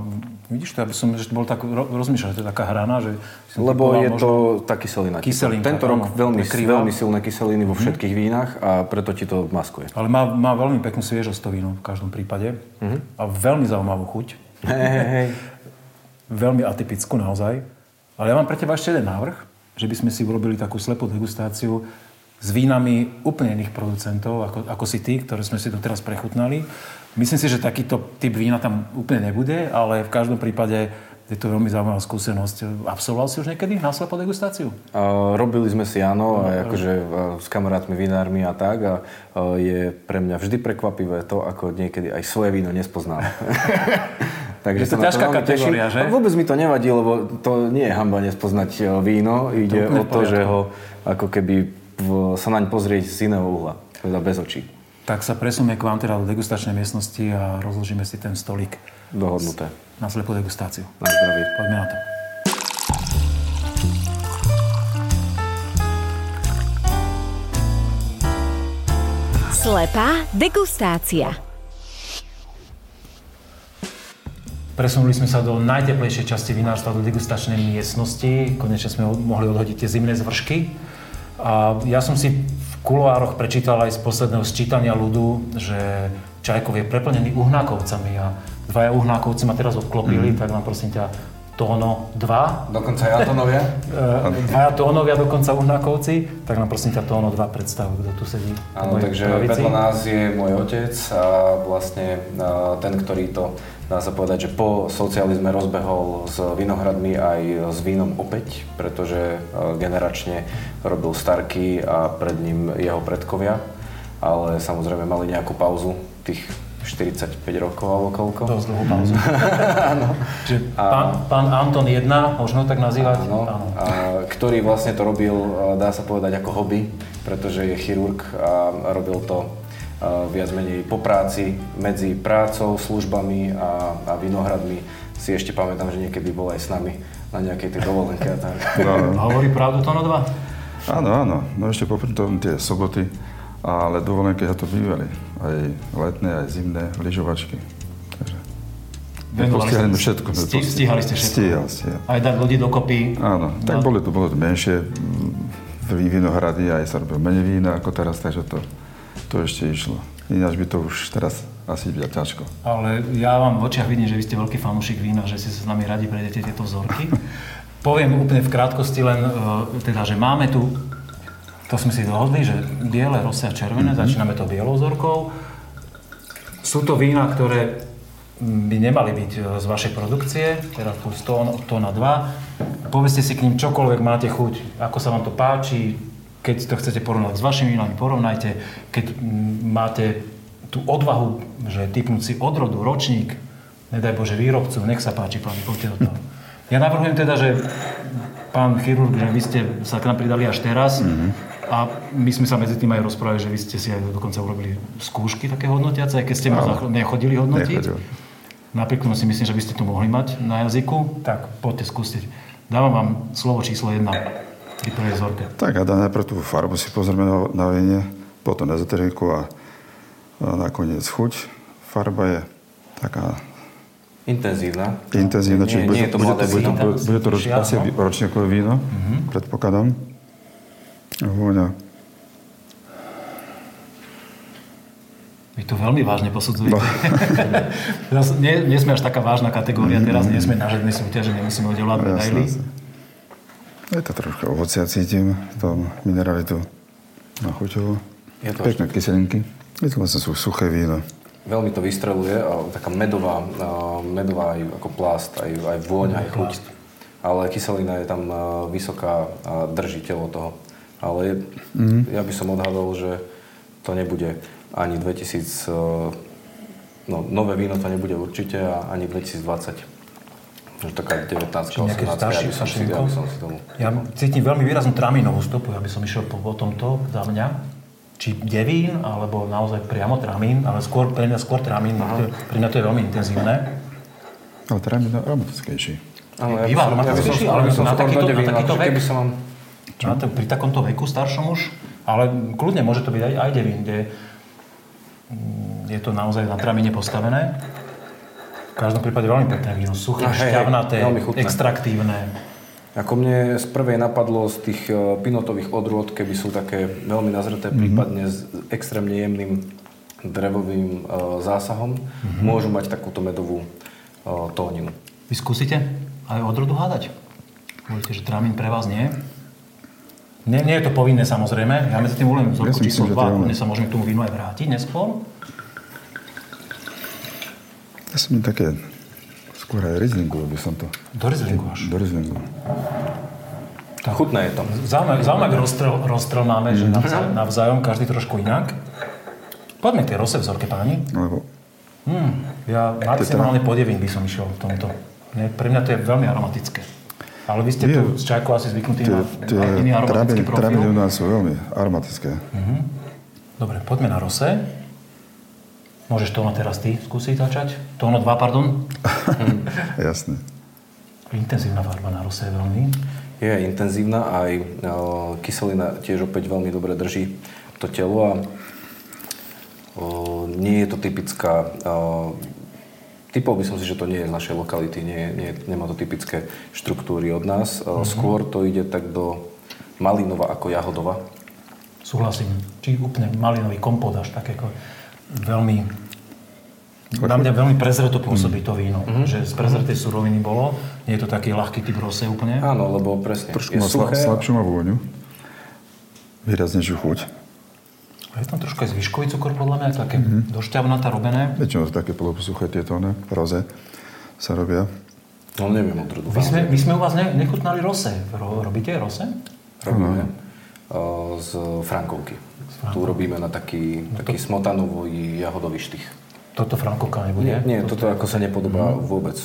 vidíš to, aby som že bol tak rozmýšľal, že to je taká hrana, že... Lebo je to tá kyselina. Kyselinka. Tento rok áno, veľmi, veľmi silné kyseliny vo mhm. všetkých mm. vínach a preto ti to maskuje. Ale má, má veľmi peknú sviežosť to víno v každom prípade mm-hmm. a veľmi zaujímavú chuť. Hey, hey, hey. veľmi atypickú naozaj. Ale ja mám pre teba ešte jeden návrh, že by sme si urobili takú slepú degustáciu s vínami úplne iných producentov, ako, ako si ty, ktoré sme si doteraz prechutnali. Myslím si, že takýto typ vína tam úplne nebude, ale v každom prípade je to veľmi zaujímavá skúsenosť. Absolvoval si už niekedy na slepo degustáciu? Uh, robili sme si áno, no, aj akože uh, s kamarátmi, vinármi a tak. A uh, je pre mňa vždy prekvapivé to, ako niekedy aj svoje víno nespoznám. [laughs] Takže je to ťažká kategória, že? A vôbec mi to nevadí, lebo to nie je hamba nespoznať víno. Ide to o to, že ho ako keby sa naň pozrieť z iného uhla, teda bez očí. Tak sa presunieme k vám teda do degustačnej miestnosti a rozložíme si ten stolík. Dohodnuté. Na slepú degustáciu. Na zdravie. Poďme na to. Slepá degustácia. Presunuli sme sa do najteplejšej časti vinárstva, do degustačnej miestnosti. Konečne sme mohli odhodiť tie zimné zvršky. A ja som si v kuloároch prečítal aj z posledného sčítania ľudu, že Čajkov je preplnený uhnákovcami a dvaja uhnákovci ma teraz obklopili, mm. tak vám prosím ťa Tóno 2. Dokonca aj Antonovia? [laughs] E, dvaja Tónovia, dokonca Uhnákovci. Tak nám prosím ťa Tóno 2 predstav, kto tu sedí. Áno, takže vedľa nás je môj otec a vlastne ten, ktorý to dá sa povedať, že po socializme rozbehol s vinohradmi aj s vínom opäť, pretože e, generačne robil Starky a pred ním jeho predkovia, ale samozrejme mali nejakú pauzu tých 45 rokov alebo koľko. Dosť dlhú pauzu. [laughs] áno. Pán, pán Anton 1, možno tak nazývať? Áno, áno. A, ktorý vlastne to robil, e, dá sa povedať, ako hobby, pretože je chirurg a robil to viac menej po práci, medzi prácou, službami a, a vinohradmi si ešte pamätám, že niekedy bol aj s nami na nejakej tej dovolenke a tak. No, no. Hovorí pravdu to na dva? Áno, áno. No ešte popri tom tie soboty, ale dovolenky sa to bývali. Aj letné, aj zimné, lyžovačky. Venovali ste všetko. Stí, stíhali ste všetko? Stíhal, stíhal. Aj dať ľudí dokopy? Áno, tak no. boli to, bolo to menšie vinohrady, aj sa robil menej vína ako teraz, takže to to ešte išlo. Ináč by to už teraz asi bude ťažko. Ale ja vám v očiach vidím, že vy ste veľký fanúšik vína, že si sa s nami radi prejdete tieto vzorky. [laughs] Poviem úplne v krátkosti len, e, teda, že máme tu, to sme si dohodli, že biele, rosé a červené, mm-hmm. začíname to bielou vzorkou. Sú to vína, ktoré by nemali byť e, z vašej produkcie, teda tu 100, na 2. Povedzte si k ním čokoľvek máte chuť, ako sa vám to páči, keď to chcete porovnať s vašimi vínami, porovnajte. Keď máte tú odvahu, že typnúť si odrodu, ročník, nedaj Bože výrobcu, nech sa páči, pani, poďte do toho. Ja navrhujem teda, že pán chirurg, že vy ste sa k nám pridali až teraz a my sme sa medzi tým aj rozprávali, že vy ste si aj dokonca urobili skúšky také hodnotiace, aj keď ste zach- nechodili hodnotiť. Nechodil. Napriek tomu si myslím, že by ste to mohli mať na jazyku, tak poďte skúsiť. Dávam vám slovo číslo 1 pri prvej vzorke. Tak a najprv tú farbu si pozrieme na, na víne, potom ezoteriku a, a nakoniec chuť. Farba je taká Intenzívna. intenzívna, čiže bude, to bude, bude, to, bude, to roč, asi no. ročníkové víno, predpokladám. Vôňa. Vy to veľmi vážne posudzujete. Teraz [laughs] nie, nie sme až taká vážna kategória, teraz nie sme na žiadnej súťaži, nemusíme udelovať medaily. Je to troška ovocia cítim, tom mineralitu na chuťovo. Je to Pekné kyselinky. Je to vlastne sú suché víno. Veľmi to vystreluje, a taká medová, a medová aj ako plast, aj, aj vôňa, aj chuť. Ale kyselina je tam vysoká a drží telo toho. Ale je, ja by som odhadol, že to nebude ani 2000, e, no nové víno to nebude určite a ani 2020. Že taká 19 Čiže nejaké 18 staršie- ja by som si, som si tomu... Ja cítim veľmi výraznú tramínovú stopu, ja by som išiel po, po tomto za mňa. Či devín, alebo naozaj priamo tramín, ale skôr, pre mňa skôr tramín, pre mňa to je veľmi intenzívne. Ale teda je aromatickejší. By Býva som, ja by som, aromatickejší, ale by som na takýto- do na takýto vek? som vám... Na to, pri takomto veku staršom už, ale kľudne môže to byť aj, aj devín, kde mm, je to naozaj na tramíne postavené. Každom prípade veľmi pekné víno, suché, hej, šťavnaté, extraktívne. Ako mne z prvej napadlo z tých e, pinotových odrôd, keby sú také veľmi nazreté, prípadne s extrémne jemným drevovým e, zásahom, môžu mať takúto medovú e, tóninu. Vy skúsite aj odrodu hádať? Hovoríte, že tramín pre vás nie? Nie, nie je to povinné samozrejme. Ja medzi tým ulejem vzorku si číslo myslím, že 2, to je ono. kľudne sa môžeme k tomu vínu aj vrátiť neskôr. Ja som také, skôr aj Rieslingu by som to. Do Rieslingu až. Do Rieslingu. Chutné je to. Zaujímavý, zaujímavý rozstrel, rozstrel máme, že navzájom, navzájom, každý trošku inak. Poďme k tej rose vzorke, páni. Lebo Hmm, ja maximálne po devín by som išiel v tomto. Nie, pre mňa to je veľmi aromatické. Ale vy ste Nie. tu s čajkou asi zvyknutí tie, na tie na iný aromatický traviny, traviny u profil. nás sú veľmi aromatické. Dobre, poďme na rose. Môžeš to teraz ty skúsiť začať? Tóno 2, pardon. [laughs] Jasné. Intenzívna farba na rose je veľmi. Je intenzívna, aj e, kyselina tiež opäť veľmi dobre drží to telo a e, nie je to typická... Typol by som si, že to nie je z našej lokality, nie, nie, nemá to typické štruktúry od nás. Mm-hmm. Skôr to ide tak do malinova ako jahodova. Súhlasím. Či úplne malinový kompot až tak ako veľmi... Na mňa veľmi prezreto pôsobí to víno. Že z prezretej suroviny bolo. Nie je to taký ľahký typ rose úplne. Áno, lebo presne Trošku je má sla, suché. slabšiu má vôňu. Výraznejšiu chuť. A je tam trošku aj zvyškový cukor, podľa mňa, také mm-hmm. došťavnaté robené. Väčšinou to také polosuché tieto, ne? Roze sa robia. No neviem odrodu. My sme, my sme u vás ne, nechutnali rose. Ro, robíte rose? Robíme e, z Frankovky. Tu robíme na taký, taký smotanový jahodový štych. Toto frankovka nebude? Nie, nie toto ako sa nepodobá vôbec.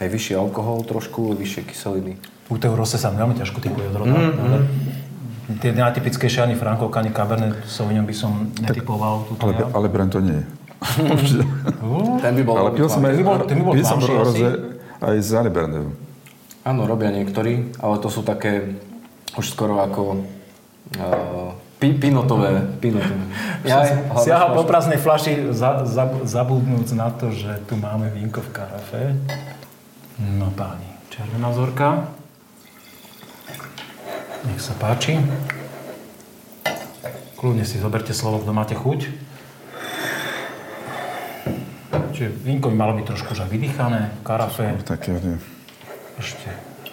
Aj vyšší alkohol trošku, vyššie kyseliny. U toho rose sa veľmi ťažko typuje od roda. ale Tie najtypickejšie ani frankovka, ani cabernet sauvignon by som netypoval. Tuto Ale, ja. ale Brand to nie je. [laughs] Ten by bol ale pil som aj. Ten by bol- ten by bol pil som roze aj z Alibernevu. Áno, robia niektorí, ale to sú také už skoro ako uh, pi, pinotové. pinotové. [laughs] Ja, Siahal po prázdnej flaši, za, za, zabudnúc na to, že tu máme vínko v karafe. No páni, červená vzorka. Nech sa páči. Kľudne si zoberte slovo, kto máte chuť. Čiže vínko by malo byť trošku už aj vydýchané, v karafe. Také, nie. Ešte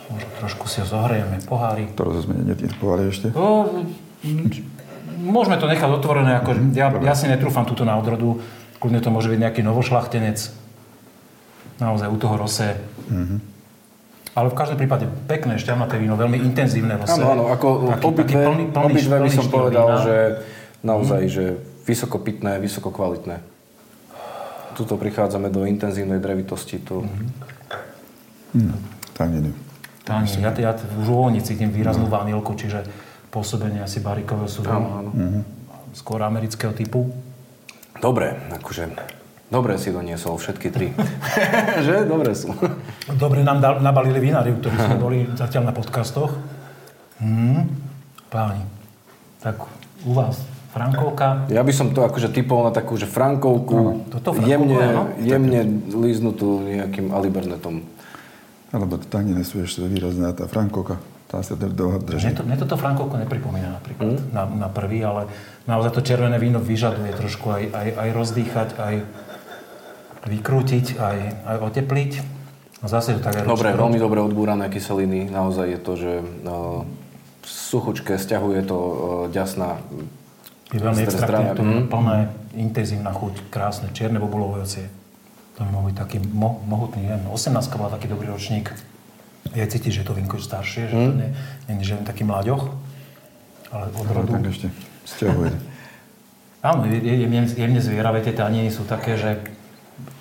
možno trošku si ho zohrejeme, pohári. To roze sme netypovali ešte. No, m- môžeme to nechať otvorené, ako ja, ja si netrúfam túto na odrodu. Kľudne to môže byť nejaký novošlachtenec. Naozaj u toho rose. Ale v každom prípade pekné, šťavnaté víno, veľmi intenzívne rose. Áno, áno, ako Taký- obidve, taký plný- plný- obidve by som povedal, vína. že naozaj, že vysoko pitné, vysoko kvalitné. Tuto prichádzame do intenzívnej drevitosti. To... Hm. Taniny. Táni, ja, ja už uvôni cítim výraznú vanilku, čiže pôsobenie asi barikového sú Áno, áno. skôr amerického typu. Dobre, akože... Dobre si doniesol všetky tri. [laughs] že? Dobre sú. Dobre nám dal, nabalili vinári, ktorí sme boli zatiaľ na podcastoch. Hmm. Páni, tak u vás Frankovka. Ja by som to akože typol na takú, že frankovku, toto frankovku, jemne, áno. jemne líznutú nejakým alibernetom. Alebo to taniny sú ešte výrazné, a tá frankovka, tá sa dlho Mne, drží. to, mne toto Frankovko nepripomína napríklad na, na prvý, ale naozaj to červené víno vyžaduje trošku aj, aj, aj rozdýchať, aj vykrútiť, aj, aj otepliť. A zase to tak aj Dobre, veľmi dobre odbúrané kyseliny. Naozaj je to, že no, suchučké, stiahuje to uh, ďasná. Je veľmi extraktívne, to je Mm. plné, intenzívna chuť, krásne, čierne bobulové ovocie. To by mohol byť taký mo- mohutný, neviem, 18 bola taký dobrý ročník. Je cítiť, že je to vínko už staršie, že to nie, nie, že len taký mlaďoch, ale od rodu. tak ešte stiahuje. [laughs] Áno, je, je, jemne, jemne zvieravé, tie taniny sú také, že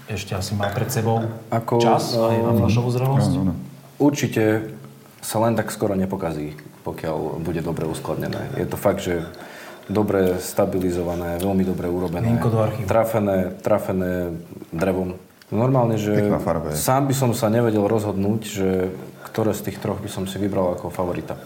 ešte asi má pred sebou Ako, čas aj na um, flašovú zrelosť. Áno, áno. Určite sa len tak skoro nepokazí, pokiaľ bude dobre uskladnené. Je to fakt, že dobre stabilizované, veľmi dobre urobené. Do archívu. Trafené, trafené drevom. Normálne, že sám by som sa nevedel rozhodnúť, že ktoré z tých troch by som si vybral ako favorita.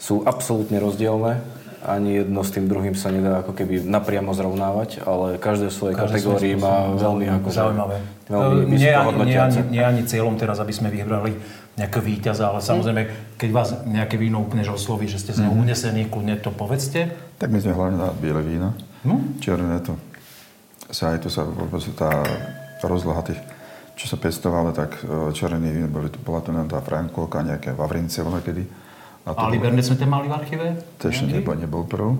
Sú absolútne rozdielne, ani jedno s tým druhým sa nedá ako keby napriamo zrovnávať, ale každé v svojej Každý kategórii má veľmi ako zaujímavé. veľmi E, nie, ani, nie, ani, nie ani cieľom teraz, aby sme vyhrali nejakého víťaza, ale samozrejme, keď vás nejaké víno úplne že osloví, že ste z neho unesení, kľudne to povedzte. Tak my sme hlavne na biele vína. Hm? Červené to sa aj tu sa tá rozloha tých, čo sa pestovalo, tak e, červený vín, boli, bola to len tá frankovka, nejaké vavrince, voľa kedy. A to, A Libernet sme tam mali v archíve? to ešte nebol, nebol prv.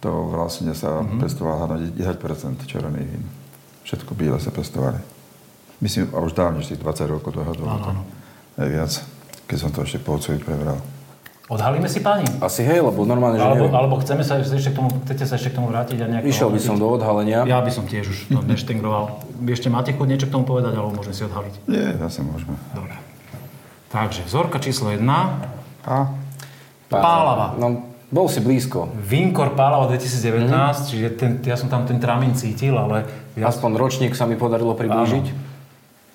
To vlastne sa Mhm. pestovalo hlavne 10% červených vín. Všetko biele sa pestovali. Myslím, a už dávne, že tých 20 rokov dohľadu. Áno, áno. Aj viac, keď som to ešte po otcovi prebral. Odhalíme si páni? Asi hej, lebo normálne, že Alebo, neviem. alebo chceme sa ešte k tomu, chcete sa ešte k tomu vrátiť a nejak... Išiel by som do odhalenia. Ja by som tiež už to neštengroval. Vy ešte máte chuť niečo k tomu povedať, alebo môžeme si odhaliť? Nie, zase môžeme. Dobre. Takže, vzorka číslo 1. A Pálava. No, bol si blízko. Vínkor Pálava 2019, čiže ten, ja som tam ten tramín cítil, ale ja, Aspoň ročník sa mi podarilo priblížiť.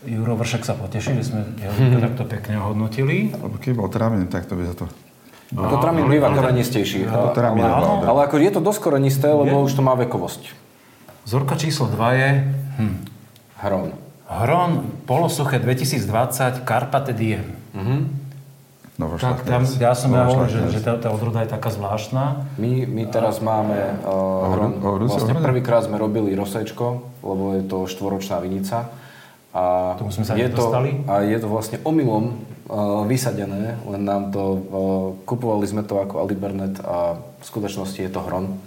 Juro Vršek sa poteší, že sme jeho [laughs] víno takto pekne ohodnotili. Lebo keď bol trávený, tak to by za to... To tramín býva korenistejší. To hlavné. Ale ako je to dosť korenisté, lebo už to má vekovosť. Vzorka číslo 2 je hm, Hron. Hron polosuché 2020 Carpate Diem. Novo Tak tam, ja som ja hovoril, že, že tá, tá odroda je taká zvláštna. My, my teraz máme uh, Hron. Vlastne prvýkrát sme robili rosečko, lebo je to štvoročná vinica. A Tomu sme sa je to, a je to vlastne omylom uh, vysadené, len nám to, uh, kupovali sme to ako Alibernet a v skutočnosti je to Hron.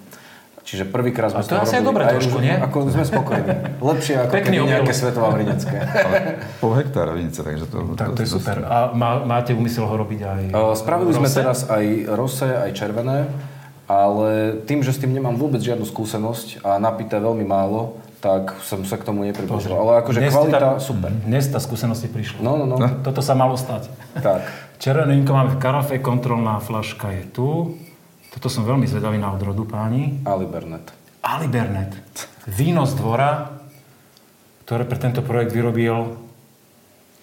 Čiže prvýkrát sme A to je asi aj dobré trošku, nie? Ako sme spokojní. Lepšie ako Pekný keby nejaké svetová vrinecké. [laughs] Pol hektára vinice, takže to... Tak to je super. A má, máte úmysel ho robiť aj Uh, Spravili sme rose? teraz aj rose, aj červené, ale tým, že s tým nemám vôbec žiadnu skúsenosť a napité veľmi málo, tak som sa k tomu nepriblížil. Ale akože Dnes kvalita, tá, super. Dnes tá skúsenosť ti prišla. No, no, no. Toto sa malo stať. Tak. Červené vínko máme v karafe, kontrolná flaška je tu. Toto som veľmi zvedavý na odrodu, páni. Ali Bernet. Ali Bernet. Víno z dvora, ktoré pre tento projekt vyrobil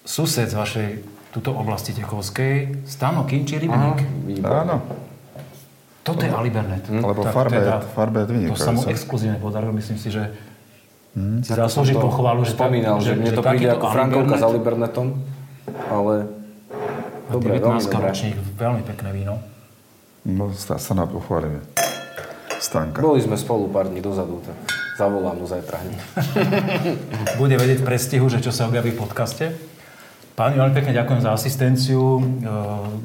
sused z vašej tuto oblasti Techovskej, Stano Kinči Rybník. Áno, Toto je Ali Bernet. Lebo je- teda, farba je To sa mu exkluzívne podarilo, myslím si, že si zaslúži To pochvalu, že, spomínal, že, mne to príde takýto ako Frankovka s Bernet Ali Bernetom, ale dobre, veľmi 19 dobré. ročník, veľmi pekné víno. no, sa, sa na pochválime. Stanka. Boli sme spolu pár dní dozadu, tak zavolám mu zajtra hneď. [laughs] Bude vedieť v prestihu, že čo sa objaví v podcaste. Páni, veľmi pekne ďakujem za asistenciu, e,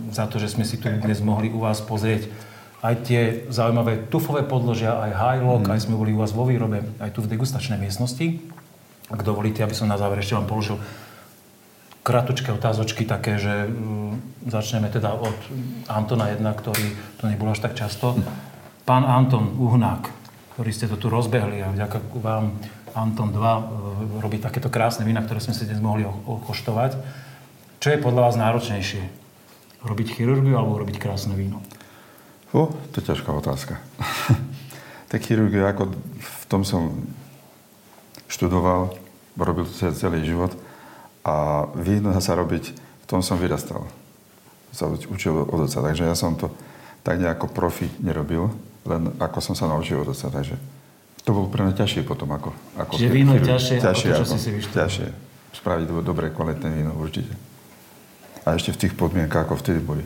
za to, že sme si tu dnes mohli u vás pozrieť aj tie zaujímavé tufové podložia, aj high lock, aj sme boli u vás vo výrobe, aj tu v degustačnej miestnosti. Ak dovolíte, aby som na záver ešte vám položil kratučké otázočky také, že mm, začneme teda od Antona 1, ktorý tu nebol až tak často. Pán Anton Uhnák, ktorý ste to tu rozbehli a vďaka vám Anton 2 e, robí takéto krásne vína, ktoré sme si dnes mohli okoštovať. Čo je podľa vás náročnejšie? Robiť chirurgiu alebo robiť krásne víno? O, to je ťažká otázka. [laughs] tak chirurgiu, ako v tom som študoval, robil to celý život a víno sa robiť, v tom som vyrastal. Sa učil od oca, takže ja som to tak nejako profi nerobil, len ako som sa naučil od oca, takže to bolo pre mňa ťažšie potom ako... ako Čiže víno je ťažšie, ťažšie ako to, čo ako, si si vyštudoval. Ťažšie. Spraviť dobré, kvalitné víno, určite. A ešte v tých podmienkach, ako vtedy boli.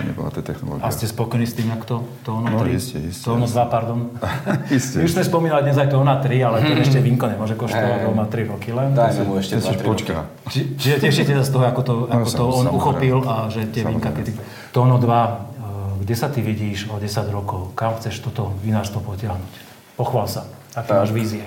To nebola tá technológia. A ste spokojní s tým, jak to, to ono No, 3? iste, iste. To ono 2, pardon. [laughs] Isté. Už sme spomínali dnes aj to ona 3, ale to ešte vínko nemôže koštovať, lebo má 3 roky len. Dajme mu ešte To si 2-3 roky. počká. Či, čiže tešíte sa z toho, ako to, ako to on samozrejme. uchopil a že tie vínka, keď... To ono 2, kde sa ty vidíš o 10 rokov? Kam chceš toto vinárstvo potiahnuť? Pochvál sa. Aké máš vízie?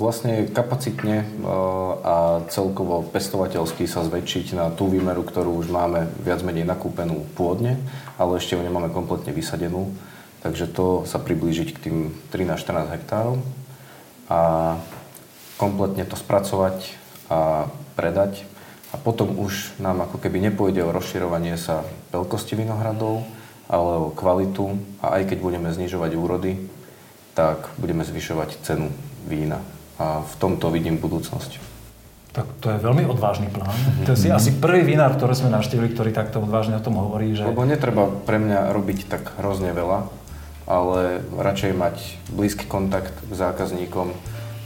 Vlastne kapacitne a, celkovo pestovateľsky sa zväčšiť na tú výmeru, ktorú už máme viac menej nakúpenú pôdne, ale ešte ju nemáme kompletne vysadenú. Takže to sa priblížiť k tým 13-14 hektárov a kompletne to spracovať a predať. A potom už nám ako keby nepôjde o rozširovanie sa veľkosti vinohradov, ale o kvalitu a aj keď budeme znižovať úrody, tak budeme zvyšovať cenu vína. A v tomto vidím budúcnosť. Tak to je veľmi odvážny plán. To je si asi prvý vinár, ktorý sme navštívili, ktorý takto odvážne o tom hovorí, že... Lebo netreba pre mňa robiť tak hrozne veľa, ale radšej mať blízky kontakt k zákazníkom.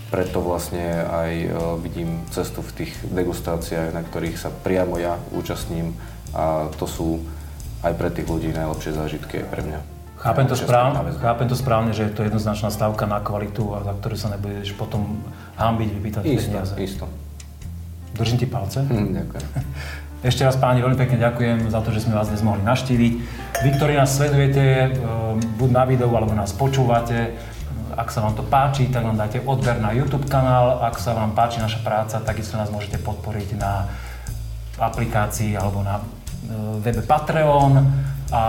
Preto vlastne aj e, vidím cestu v tých degustáciách, na ktorých sa priamo ja účastním a to sú aj pre tých ľudí najlepšie zážitky aj pre mňa. Chápem to, správne, chápem to správne, že je to jednoznačná stavka na kvalitu a za ktorú sa nebudeš potom hambiť, vypýtať Isto, peniaze. isto. Držím ti palce. Hm, ďakujem. [laughs] Ešte raz páni, veľmi pekne ďakujem za to, že sme vás dnes mohli navštíviť. Vy, ktorí nás sledujete, e, buď na videu, alebo nás počúvate, ak sa vám to páči, tak nám dajte odber na YouTube kanál. Ak sa vám páči naša práca, takisto nás môžete podporiť na aplikácii alebo na e, webe Patreon. A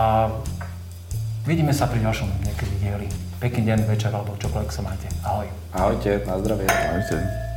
vidíme sa pri ďalšom niekedy dieli. Pekný deň, večer alebo čokoľvek sa máte. Ahoj. Ahojte, na zdravie. Ahojte.